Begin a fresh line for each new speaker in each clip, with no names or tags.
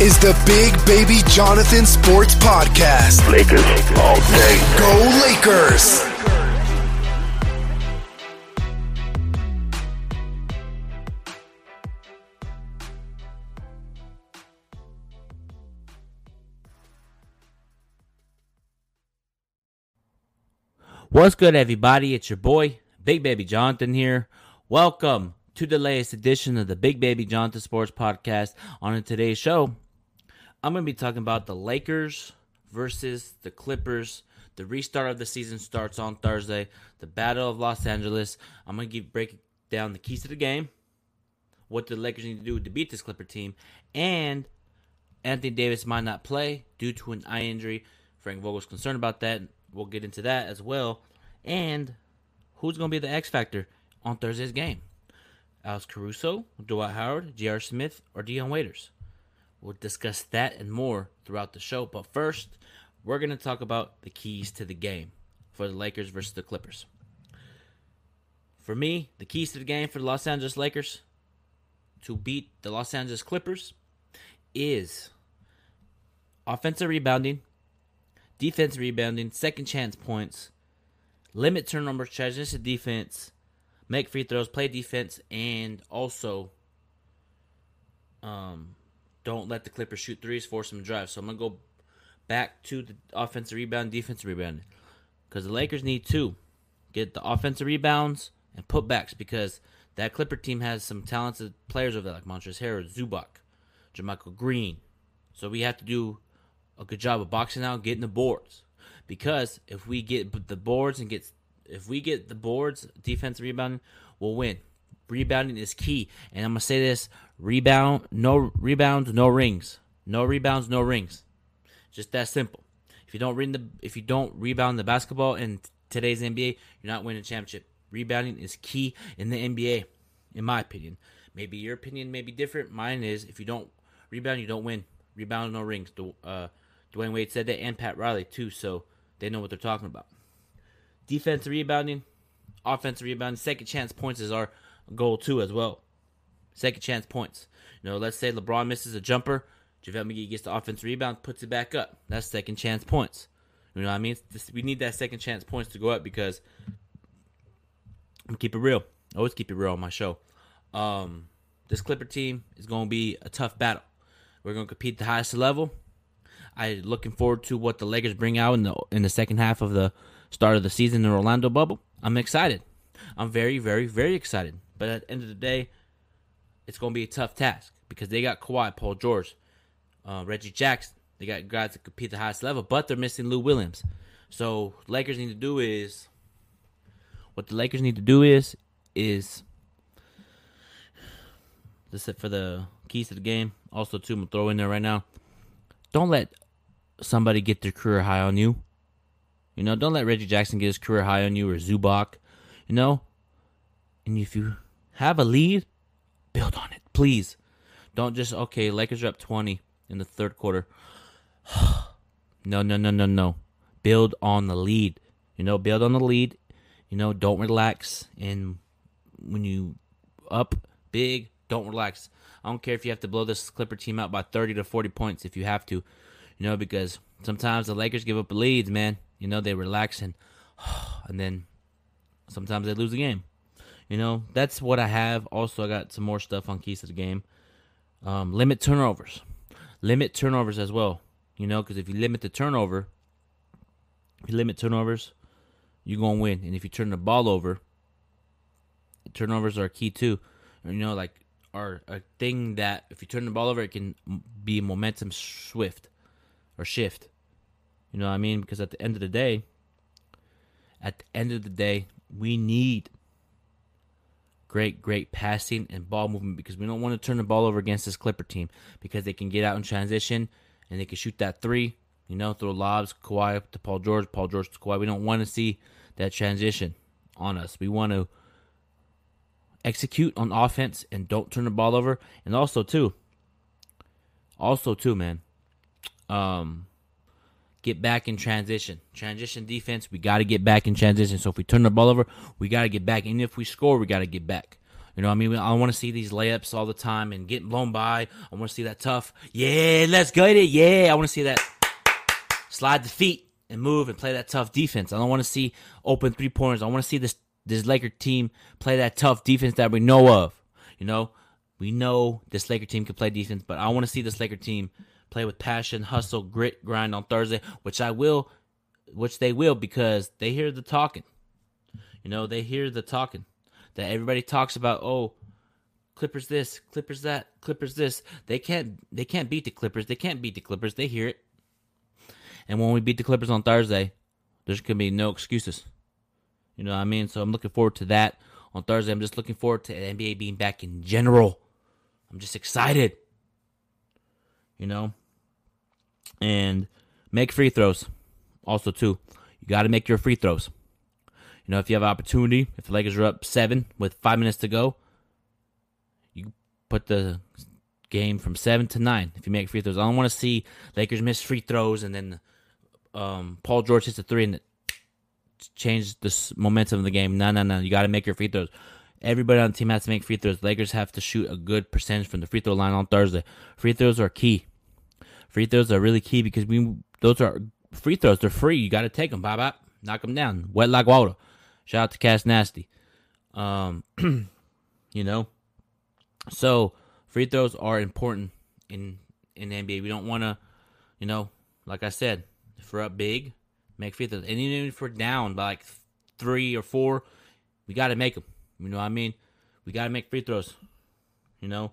is the Big Baby Jonathan Sports Podcast.
Lakers all day.
Go Lakers!
What's good, everybody? It's your boy, Big Baby Jonathan here. Welcome to the latest edition of the Big Baby Jonathan Sports Podcast. On today's show, I'm going to be talking about the Lakers versus the Clippers. The restart of the season starts on Thursday. The Battle of Los Angeles. I'm going to give break down the keys to the game, what do the Lakers need to do to beat this Clipper team, and Anthony Davis might not play due to an eye injury. Frank Vogel's concerned about that. We'll get into that as well. And who's going to be the X factor on Thursday's game? Alex Caruso, Dwight Howard, J.R. Smith, or Dion Waiters? We'll discuss that and more throughout the show. But first, we're going to talk about the keys to the game for the Lakers versus the Clippers. For me, the keys to the game for the Los Angeles Lakers to beat the Los Angeles Clippers is offensive rebounding, defense rebounding, second chance points, limit turnovers, transition defense, make free throws, play defense, and also um, don't let the Clippers shoot threes, force them to drive. So I'm gonna go back to the offensive rebound, defensive rebound, because the Lakers need to get the offensive rebounds and putbacks because that Clipper team has some talented players over there like Montrezl Harrell, Zubac, JaMychal Green. So we have to do a good job of boxing out, getting the boards. Because if we get the boards and get if we get the boards, defensive rebounding, we'll win. Rebounding is key. And I'm gonna say this: rebound, no rebounds, no rings. No rebounds, no rings. Just that simple. If you don't the if you don't rebound the basketball in today's NBA, you're not winning a championship. Rebounding is key in the NBA, in my opinion. Maybe your opinion may be different. Mine is if you don't rebound, you don't win. Rebound, no rings. Uh, Dwyane Wade said that, and Pat Riley too, so they know what they're talking about. Defense rebounding, offensive rebounding, second chance points is our goal too as well. Second chance points. You know, let's say LeBron misses a jumper, JaVale McGee gets the offensive rebound, puts it back up. That's second chance points. You know what I mean? We need that second chance points to go up because I'm keep it real. I always keep it real on my show. Um, this Clipper team is going to be a tough battle. We're going to compete at the highest level. I looking forward to what the Lakers bring out in the in the second half of the start of the season in Orlando bubble. I'm excited. I'm very, very, very excited. But at the end of the day, it's going to be a tough task because they got Kawhi, Paul George, uh, Reggie Jackson. They got guys that compete the highest level, but they're missing Lou Williams. So Lakers need to do is what the Lakers need to do is is this is for the keys to the game. Also, too, I'm gonna throw in there right now. Don't let somebody get their career high on you. You know, don't let Reggie Jackson get his career high on you or Zubac. You know, and if you have a lead, build on it, please. Don't just okay. Lakers are up twenty in the third quarter. no, no, no, no, no. Build on the lead. You know, build on the lead. You know, don't relax. And when you up big, don't relax. I don't care if you have to blow this Clipper team out by 30 to 40 points if you have to. You know, because sometimes the Lakers give up leads, man. You know, they relax and and then sometimes they lose the game. You know, that's what I have. Also, I got some more stuff on keys to the game. Um, limit turnovers. Limit turnovers as well. You know, because if you limit the turnover, if you limit turnovers, you're to win. And if you turn the ball over, turnovers are key too. You know, like are a thing that if you turn the ball over, it can be momentum swift or shift. You know what I mean? Because at the end of the day, at the end of the day, we need great, great passing and ball movement because we don't want to turn the ball over against this Clipper team because they can get out in transition and they can shoot that three You know, throw lobs, Kawhi to Paul George, Paul George to Kawhi. We don't want to see that transition on us. We want to execute on offense and don't turn the ball over. And also too, also too, man, um, get back in transition. Transition defense, we got to get back in transition. So if we turn the ball over, we got to get back. And if we score, we got to get back. You know, what I mean, I want to see these layups all the time and getting blown by. I want to see that tough. Yeah, let's get it. Yeah, I want to see that slide the feet and move and play that tough defense. I don't want to see open three pointers. I want to see this this Laker team play that tough defense that we know of. You know, we know this Laker team can play defense, but I want to see this Laker team play with passion, hustle, grit, grind on Thursday, which I will, which they will because they hear the talking. You know, they hear the talking that everybody talks about. Oh, Clippers this, Clippers that, Clippers this. They can't, they can't beat the Clippers. They can't beat the Clippers. They hear it. And when we beat the Clippers on Thursday, there's gonna be no excuses. You know what I mean? So I'm looking forward to that on Thursday. I'm just looking forward to NBA being back in general. I'm just excited. You know? And make free throws. Also, too. You got to make your free throws. You know, if you have opportunity, if the Lakers are up seven with five minutes to go, you put the game from seven to nine if you make free throws. I don't want to see Lakers miss free throws and then um, Paul George hits a three and it changes the momentum of the game. No, no, no. You got to make your free throws. Everybody on the team has to make free throws. Lakers have to shoot a good percentage from the free throw line on Thursday. Free throws are key. Free throws are really key because we those are free throws. They're free. You got to take them. Bop, bop. Knock them down. Wet like water. Shout out to Cash Nasty. Um, you know, so free throws are important in in NBA. We don't want to, you know, like I said, if we're up big, make free throws. And even if we're down by like three or four, we got to make them. You know what I mean? We got to make free throws. You know,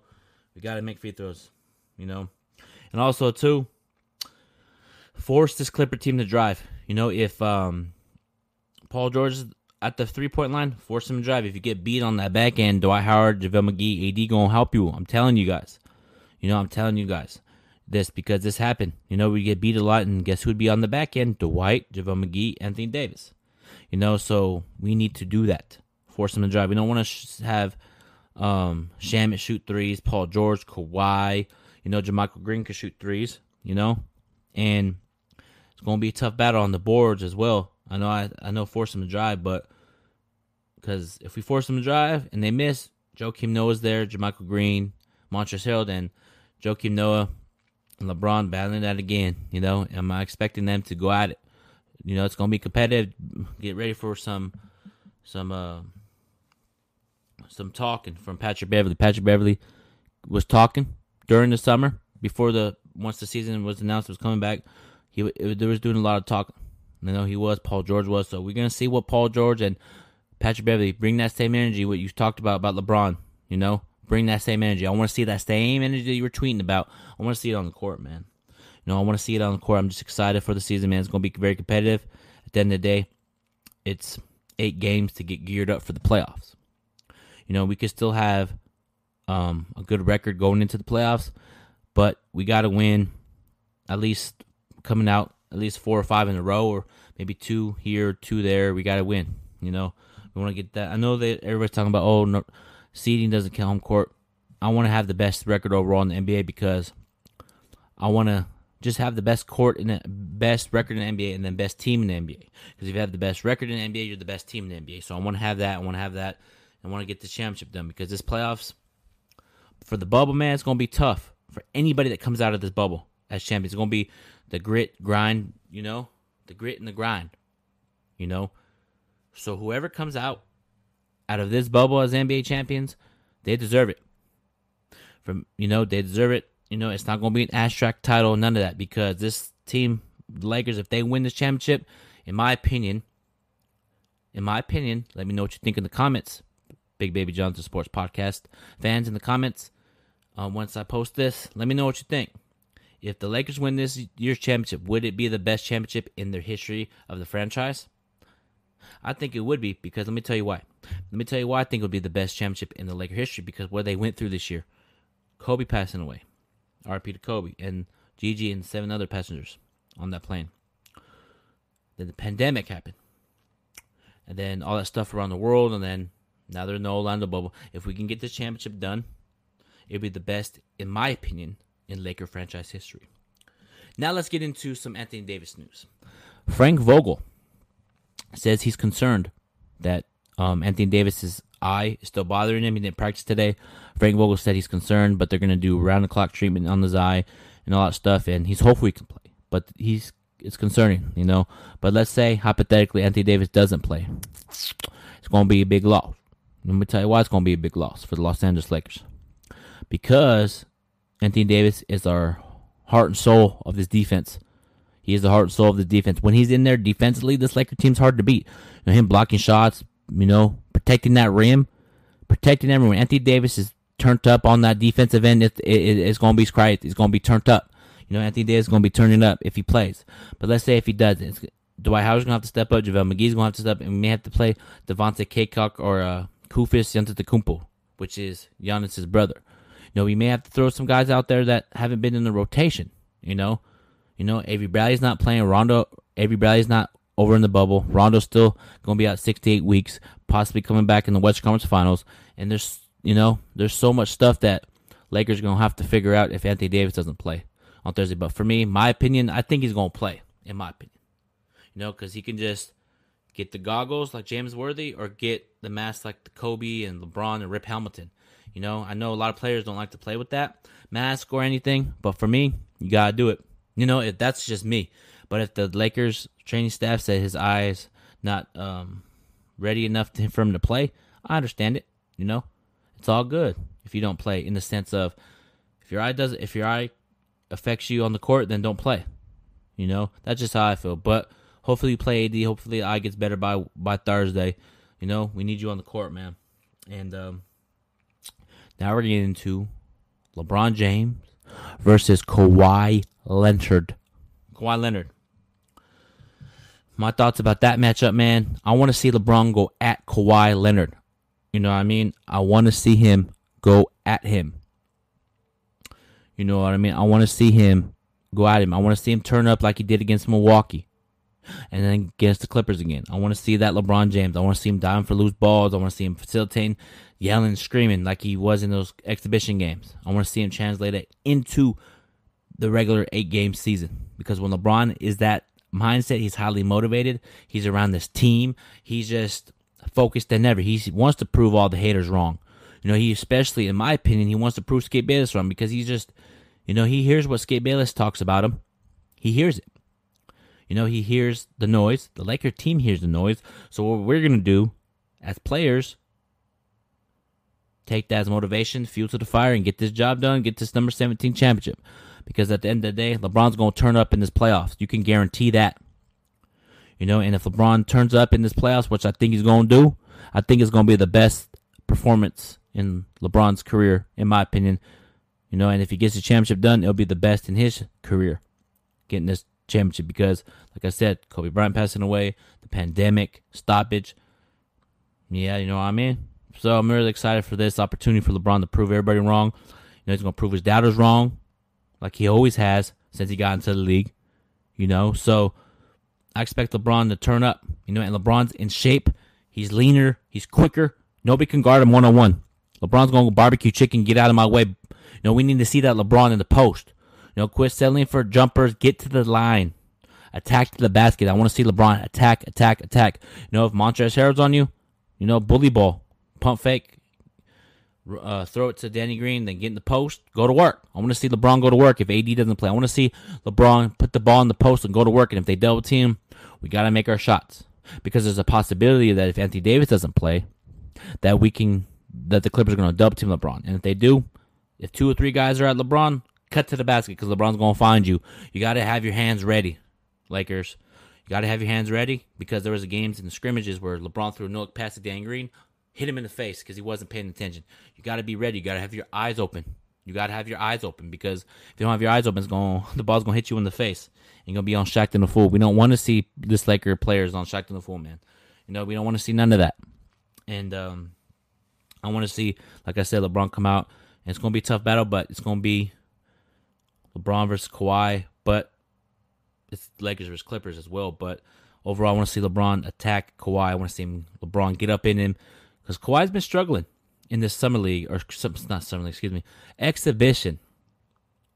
we got to make free throws. You know, and also too, force this Clipper team to drive. You know, if um, Paul George is at the three point line, force him to drive. If you get beat on that back end, Dwight Howard, JaVale McGee, AD gonna help you. I'm telling you guys. You know, I'm telling you guys this because this happened. You know, we get beat a lot, and guess who'd be on the back end? Dwight, JaVale McGee, Anthony Davis. You know, so we need to do that. Force him to drive. We don't want to sh- have um Shamet shoot threes, Paul George, Kawhi. You know, JaMychal Green could shoot threes. You know, and it's gonna be a tough battle on the boards as well. I know, I I know, force them to drive, but because if we force them to drive and they miss, Joakim Noah's there, JaMychal Green, Montrezl Harrell, then Joakim Noah and LeBron battling that again. You know, am I expecting them to go at it? You know, it's gonna be competitive. Get ready for some some uh some talking from Patrick Beverley. Patrick Beverley was talking during the summer before the once the season was announced was coming back. He it, there was doing a lot of talking. You know, he was Paul George was. So we're gonna see what Paul George and Patrick Beverley bring that same energy. What you talked about about LeBron. You know, bring that same energy. I want to see that same energy you were tweeting about. I want to see it on the court, man. You know, I want to see it on the court. I'm just excited for the season, man. It's gonna be very competitive. At the end of the day, it's eight games to get geared up for the playoffs. You know, we could still have um, a good record going into the playoffs, but we got to win at least coming out at least four or five in a row, or maybe two here, two there. We got to win. You know, we want to get that. I know that everybody's talking about oh, no, seeding doesn't count home court. I want to have the best record overall in the NBA because I want to just have the best court in the best record in the NBA and then best team in the NBA. Because if you have the best record in the NBA, you're the best team in the NBA. So I want to have that. I want to have that. I want to get the championship done because this playoffs for the bubble, man, it's going to be tough for anybody that comes out of this bubble as champions. It's going to be the grit, grind, you know, the grit and the grind, you know. So whoever comes out out of this bubble as NBA champions, they deserve it. From you know, they deserve it. You know, it's not going to be an abstract title, none of that, because this team, the Lakers, if they win this championship, in my opinion, in my opinion, let me know what you think in the comments. Big Baby Johnson Sports Podcast fans in the comments. Um, once I post this, let me know what you think. If the Lakers win this year's championship, would it be the best championship in their history of the franchise? I think it would be because let me tell you why. Let me tell you why I think it would be the best championship in the Laker history because what they went through this year. Kobe passing away. RP to Kobe and Gigi and seven other passengers. on that plane. Then the pandemic happened. And then all that stuff around the world, and then now they're in the Orlando bubble. If we can get this championship done, it'll be the best, in my opinion, in Laker franchise history. Now let's get into some Anthony Davis news. Frank Vogel says he's concerned that um, Anthony Davis's eye is still bothering him. He didn't practice today. Frank Vogel said he's concerned, but they're going to do round the clock treatment on his eye and all that stuff, and he's hopefully he can play. But he's it's concerning, you know. But let's say hypothetically Anthony Davis doesn't play, it's going to be a big loss. Let me tell you why it's going to be a big loss for the Los Angeles Lakers, because Anthony Davis is our heart and soul of this defense. He is the heart and soul of the defense. When he's in there defensively, this Laker team's hard to beat. You know, him blocking shots, you know, protecting that rim, protecting everyone. Anthony Davis is turned up on that defensive end. It, it, it's going to be quiet. It's going to be turned up. You know, Anthony Davis is going to be turning up if he plays. But let's say if he doesn't, Dwight Howard's going to have to step up. JaVale McGee's going to have to step up. And we may have to play Devontae Cacok or uh, Kufis Antetokounmpo, which is Giannis's brother. You know, we may have to throw some guys out there that haven't been in the rotation. You know, you know, Avery Bradley's not playing. Rondo, Avery Bradley's not over in the bubble. Rondo's still going to be out six to eight weeks, possibly coming back in the Western Conference Finals. And there's, you know, there's so much stuff that Lakers are going to have to figure out if Anthony Davis doesn't play on Thursday. But for me, my opinion, I think he's going to play. In my opinion, you know, because he can just get the goggles like James Worthy or get the mask like the Kobe and LeBron and Rip Hamilton. You know, I know a lot of players don't like to play with that mask or anything, but for me, you gotta do it. You know, if that's just me. But if the Lakers training staff said his eyes not um, ready enough to, for him to play, I understand it. You know, it's all good if you don't play. In the sense of, if your eye does, if your eye affects you on the court, then don't play. You know, that's just how I feel. But hopefully you play AD. Hopefully I gets better by by Thursday. You know, we need you on the court, man. And um, now we're getting into LeBron James versus Kawhi Leonard. Kawhi Leonard. My thoughts about that matchup, man. I want to see LeBron go at Kawhi Leonard. You know what I mean? I want to see him go at him. You know what I mean? I want to see him go at him. I want to see him turn up like he did against Milwaukee. And then against the Clippers again. I want to see that LeBron James. I want to see him diving for loose balls. I want to see him facilitating, yelling, screaming like he was in those exhibition games. I want to see him translate it into the regular eight game season. Because when LeBron is that mindset, he's highly motivated. He's around this team. He's just focused than ever. He wants to prove all the haters wrong. You know, he especially, in my opinion, he wants to prove Skip Bayless wrong because he's just, you know, he hears what Skip Bayless talks about him. He hears it. You know, he hears the noise. The Laker team hears the noise. So what we're gonna do as players, take that as motivation, fuel to the fire, and get this job done, get this number 17 championship. Because at the end of the day, LeBron's gonna turn up in this playoffs. You can guarantee that. You know, and if LeBron turns up in this playoffs, which I think he's gonna do, I think it's gonna be the best performance in LeBron's career, in my opinion. You know, and if he gets the championship done, it'll be the best in his career. Getting this championship because, like I said, Kobe Bryant passing away, the pandemic, stoppage. Yeah, you know what I mean? So I'm really excited for this opportunity for LeBron to prove everybody wrong. You know, he's going to prove his doubters wrong, like he always has since he got into the league. You know, so I expect LeBron to turn up. You know, and LeBron's in shape. He's leaner. He's quicker. Nobody can guard him one on one. LeBron's going to barbecue chicken. Get out of my way. You know, we need to see that LeBron in the post. You know, quit settling for jumpers. Get to the line. Attack to the basket. I want to see LeBron attack, attack, attack. You know, if Montrezl Harrell's on you, you know, bully ball, pump fake, uh, throw it to Danny Green, then get in the post, go to work. I want to see LeBron go to work if AD doesn't play. I want to see LeBron put the ball in the post and go to work. And if they double team, we got to make our shots because there's a possibility that if Anthony Davis doesn't play, that we can that the Clippers are going to double team LeBron. And if they do, if two or three guys are at LeBron, cut to the basket because LeBron's to find you. You got to have your hands ready, Lakers. You got to have your hands ready because there was a games and scrimmages where LeBron threw a no look pass to Dan Green, hit him in the face because he wasn't paying attention. You got to be ready. You got to have your eyes open. You got to have your eyes open because if you don't have your eyes open, it's going the ball's to hit you in the face. And You're to be on Shaqtin' the Fool. We don't want to see this Laker players on Shaqtin' the Fool, man. You know, we don't want to see none of that. And um, I want to see, like I said, LeBron come out. And it's to be a tough battle, but it's to be LeBron versus Kawhi. But it's Lakers versus Clippers as well. But overall, I want to see LeBron attack Kawhi. I want to see him, LeBron get up in him because Kawhi's been struggling in this summer league or some- not summer league, excuse me, exhibition.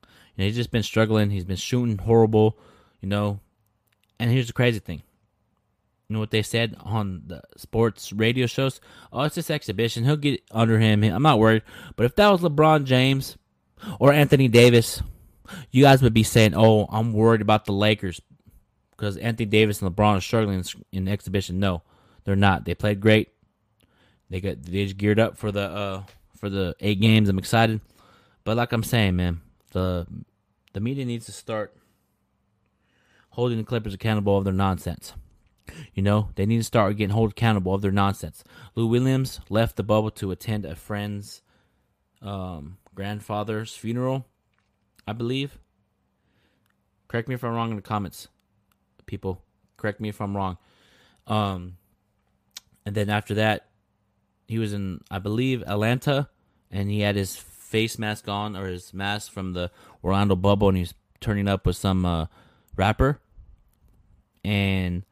You know, he's just been struggling. He's been shooting horrible. You know, and here's the crazy thing. You know what they said on the sports radio shows? Oh, it's just exhibition. He'll get under him. I'm not worried. But if that was LeBron James or Anthony Davis, you guys would be saying, "Oh, I'm worried about the Lakers because Anthony Davis and LeBron are struggling in, exhibition." No, they're not. They played great. They got they just geared up for the uh for the eight games. I'm excited, but like I'm saying, man, the the media needs to start holding the Clippers accountable of their nonsense. You know, they need to start getting hold accountable of their nonsense. Lou Williams left the bubble to attend a friend's um, grandfather's funeral, I believe. Correct me if I'm wrong in the comments, people. Correct me if I'm wrong. Um, and then after that, he was in, I believe, Atlanta, and he had his face mask on or his mask from the Orlando bubble, and he's turning up with some uh, rapper. And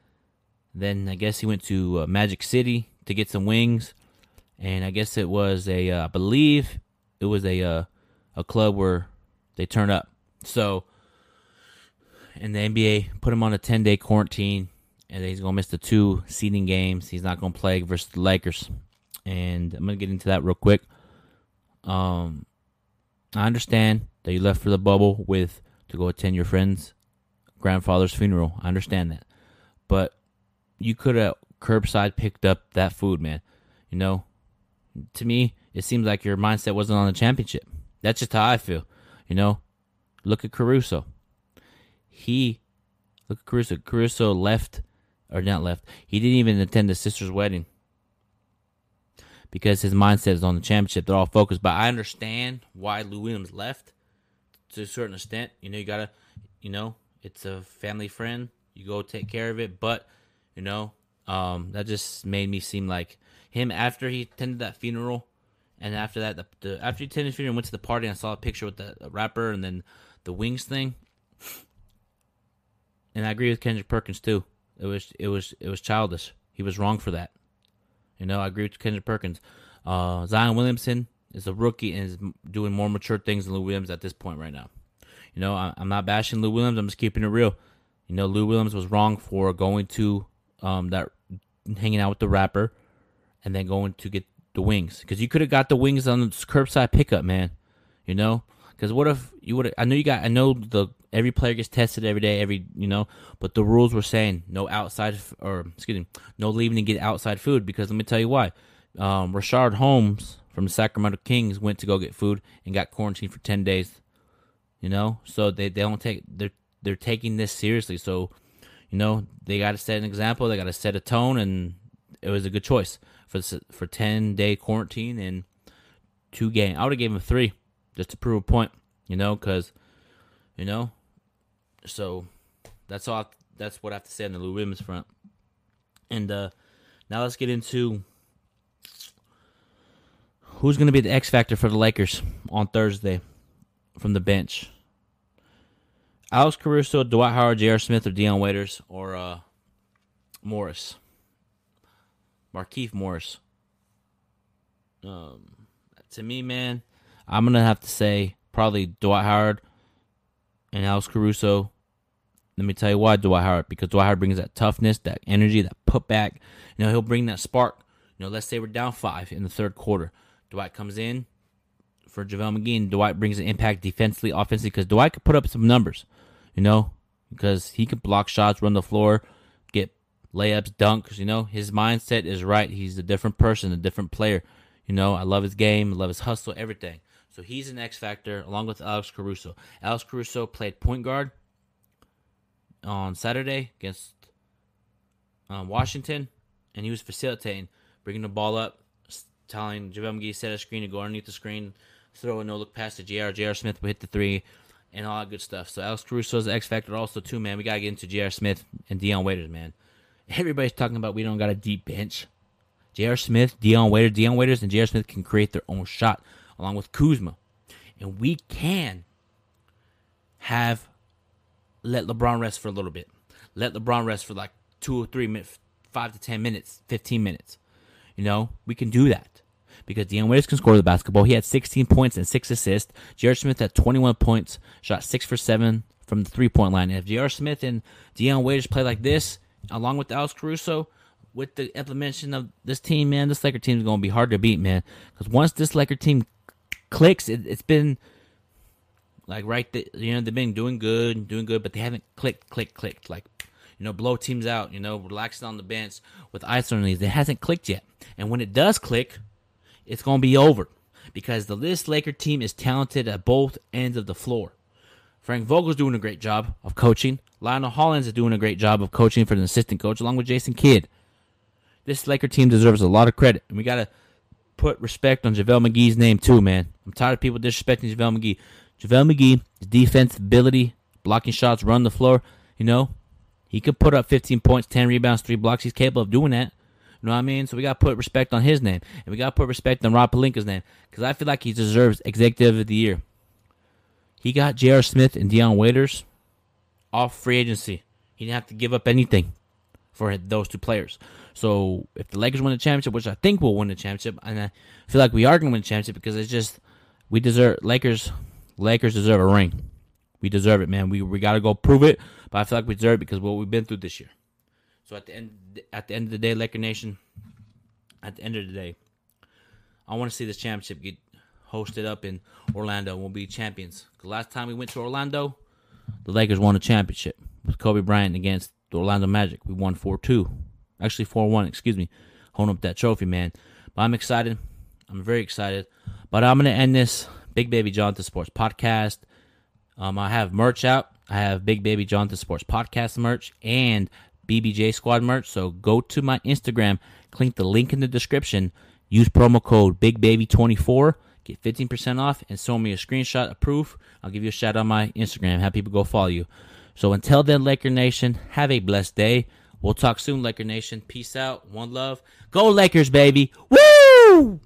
then I guess he went to uh, Magic City to get some wings, and I guess it was a, uh, I believe it was a uh, a club where they turn up. So, and the NBA put him on a ten day quarantine, and he's gonna miss the two seeding games. He's not gonna play versus the Lakers, and I'm gonna get into that real quick. Um, I understand that you left for the bubble with to go attend your friend's grandfather's funeral. I understand that, but you could have curbside picked up that food, man. You know, to me, it seems like your mindset wasn't on the championship. That's just how I feel. You know, look at Caruso. He, look at Caruso. Caruso left, or not left. He didn't even attend his sister's wedding because his mindset is on the championship. They're all focused. But I understand why Lou Williams left to a certain extent. You know, you gotta, you know, it's a family friend. You go take care of it, but you know, um, that just made me seem like him after he attended that funeral, and after that, the, the after he attended funeral, went to the party, and I saw a picture with the, rapper and then the wings thing. And I agree with Kendrick Perkins too. It was it was it was childish. He was wrong for that. You know, I agree with Kendrick Perkins. Uh, Zion Williamson is a rookie and is doing more mature things than Lou Williams at this point right now. You know, I, I'm not bashing Lou Williams. I'm just keeping it real. You know, Lou Williams was wrong for going to um, that hanging out with the rapper and then going to get the wings because you could have got the wings on the curbside pickup, man. You know, because what if you would? I know you got. I know the every player gets tested every day, every you know, but the rules were saying no outside or excuse me, no leaving to get outside food because let me tell you why. Um, Rashard Holmes from the Sacramento Kings went to go get food and got quarantined for ten days. You know, so they they don't take they're they're taking this seriously. So you know they got to set an example. They got to set a tone, and it was a good choice for this, for ten day quarantine and two game. I would have gave him three just to prove a point. You know, because you know, so that's all. That's what I have to say on the Lou Williams front. And uh now let's get into who's going to be the X factor for the Lakers on Thursday from the bench. Alex Caruso, Dwight Howard, J.R. Smith, or Dion Waiters, or uh, Morris. Markieff Morris. Um, to me, man, I'm gonna have to say probably Dwight Howard and Alex Caruso. Let me tell you why Dwight Howard because Dwight Howard brings that toughness, that energy, that putback. You know, he'll bring that spark. You know, let's say we're down five in the third quarter. Dwight comes in for JaVale McGee, and Dwight brings an impact defensively, offensively, because Dwight could put up some numbers, you know, because he can block shots, run the floor, layups, dunks. You know, his mindset is right. He's a different person, a different player. You know, I love his game, I love his hustle, everything. So he's an X factor along with Alex Caruso. Alex Caruso played point guard on Saturday against um, Washington, and he was facilitating, bringing the ball up, telling JaVale McGee set a screen to go underneath the screen, throw a no look pass to JR. JR Smith will hit the three, and all that good stuff. So Alex Caruso is the X factor also too, man. We gotta get into JR Smith and Dion Waiters, man. Everybody's talking about we don't got a deep bench. J.R. Smith, Dion Waiters, Dion Waiters, and J.R. Smith can create their own shot along with Kuzma, and we can have let LeBron rest for a little bit. Let LeBron rest for like two or three minutes, five to ten minutes, fifteen minutes. You know, we can do that because Dion Waiters can score the basketball. He had 16 points and six assists. J.R. Smith had 21 points, shot six for seven from the three point line. And if J.R. Smith and Dion Waiters play like this, along with Alex Caruso, with the implementation of this team, man, this Laker team is going to be hard to beat, man. Because once this Laker team clicks, it, it's been like right, th- you know, they've been doing good, doing good, but they haven't clicked, clicked, clicked. Like, you know, blow teams out, you know, relaxing on the bench with ice on these. It hasn't clicked yet. And when it does click, it's going to be over because the this Laker team is talented at both ends of the floor. Frank Vogel's doing a great job of coaching. Lionel Hollins is doing a great job of coaching for an assistant coach, along with Jason Kidd. This Laker team deserves a lot of credit, and we got to put respect on JaVale McGee's name too, man. I'm tired of people disrespecting JaVale McGee. JaVale McGee, his defense ability, blocking shots, run the floor, you know, he could put up 15 points, 10 rebounds, 3 blocks. He's capable of doing that. You know what I mean? So we got to put respect on his name. And we got to put respect on Rob Pelinka's name. Because I feel like he deserves Executive of the Year. He got J.R. Smith and Dion Waiters off free agency. He didn't have to give up anything for those two players. So if the Lakers win the championship, which I think we'll win the championship, and I feel like we are going to win the championship because it's just we deserve Lakers. Lakers deserve a ring. We deserve it, man. We we got to go prove it, but I feel like we deserve it because what we've been through this year. So at the end at the end of the day, Laker Nation, at the end of the day, I want to see this championship get hosted up in Orlando. We'll be champions. The last time we went to Orlando, the Lakers won a championship with Kobe Bryant against the Orlando Magic. We won 4 2. Actually, 4 1, excuse me. Holding up that trophy, man. But I'm excited. I'm very excited. But I'm going to end this Big Baby Jonathan Sports podcast. Um, I have merch out. I have Big Baby Jonathan Sports podcast merch and BBJ Squad merch. So go to my Instagram, click the link in the description, use promo code BigBaby24, get 15% off, and send me a screenshot of proof. I'll give you a shout out on my Instagram. Have people go follow you. So until then, Laker Nation, have a blessed day. We'll talk soon, Laker Nation. Peace out. One love. Go Lakers, baby. Woo!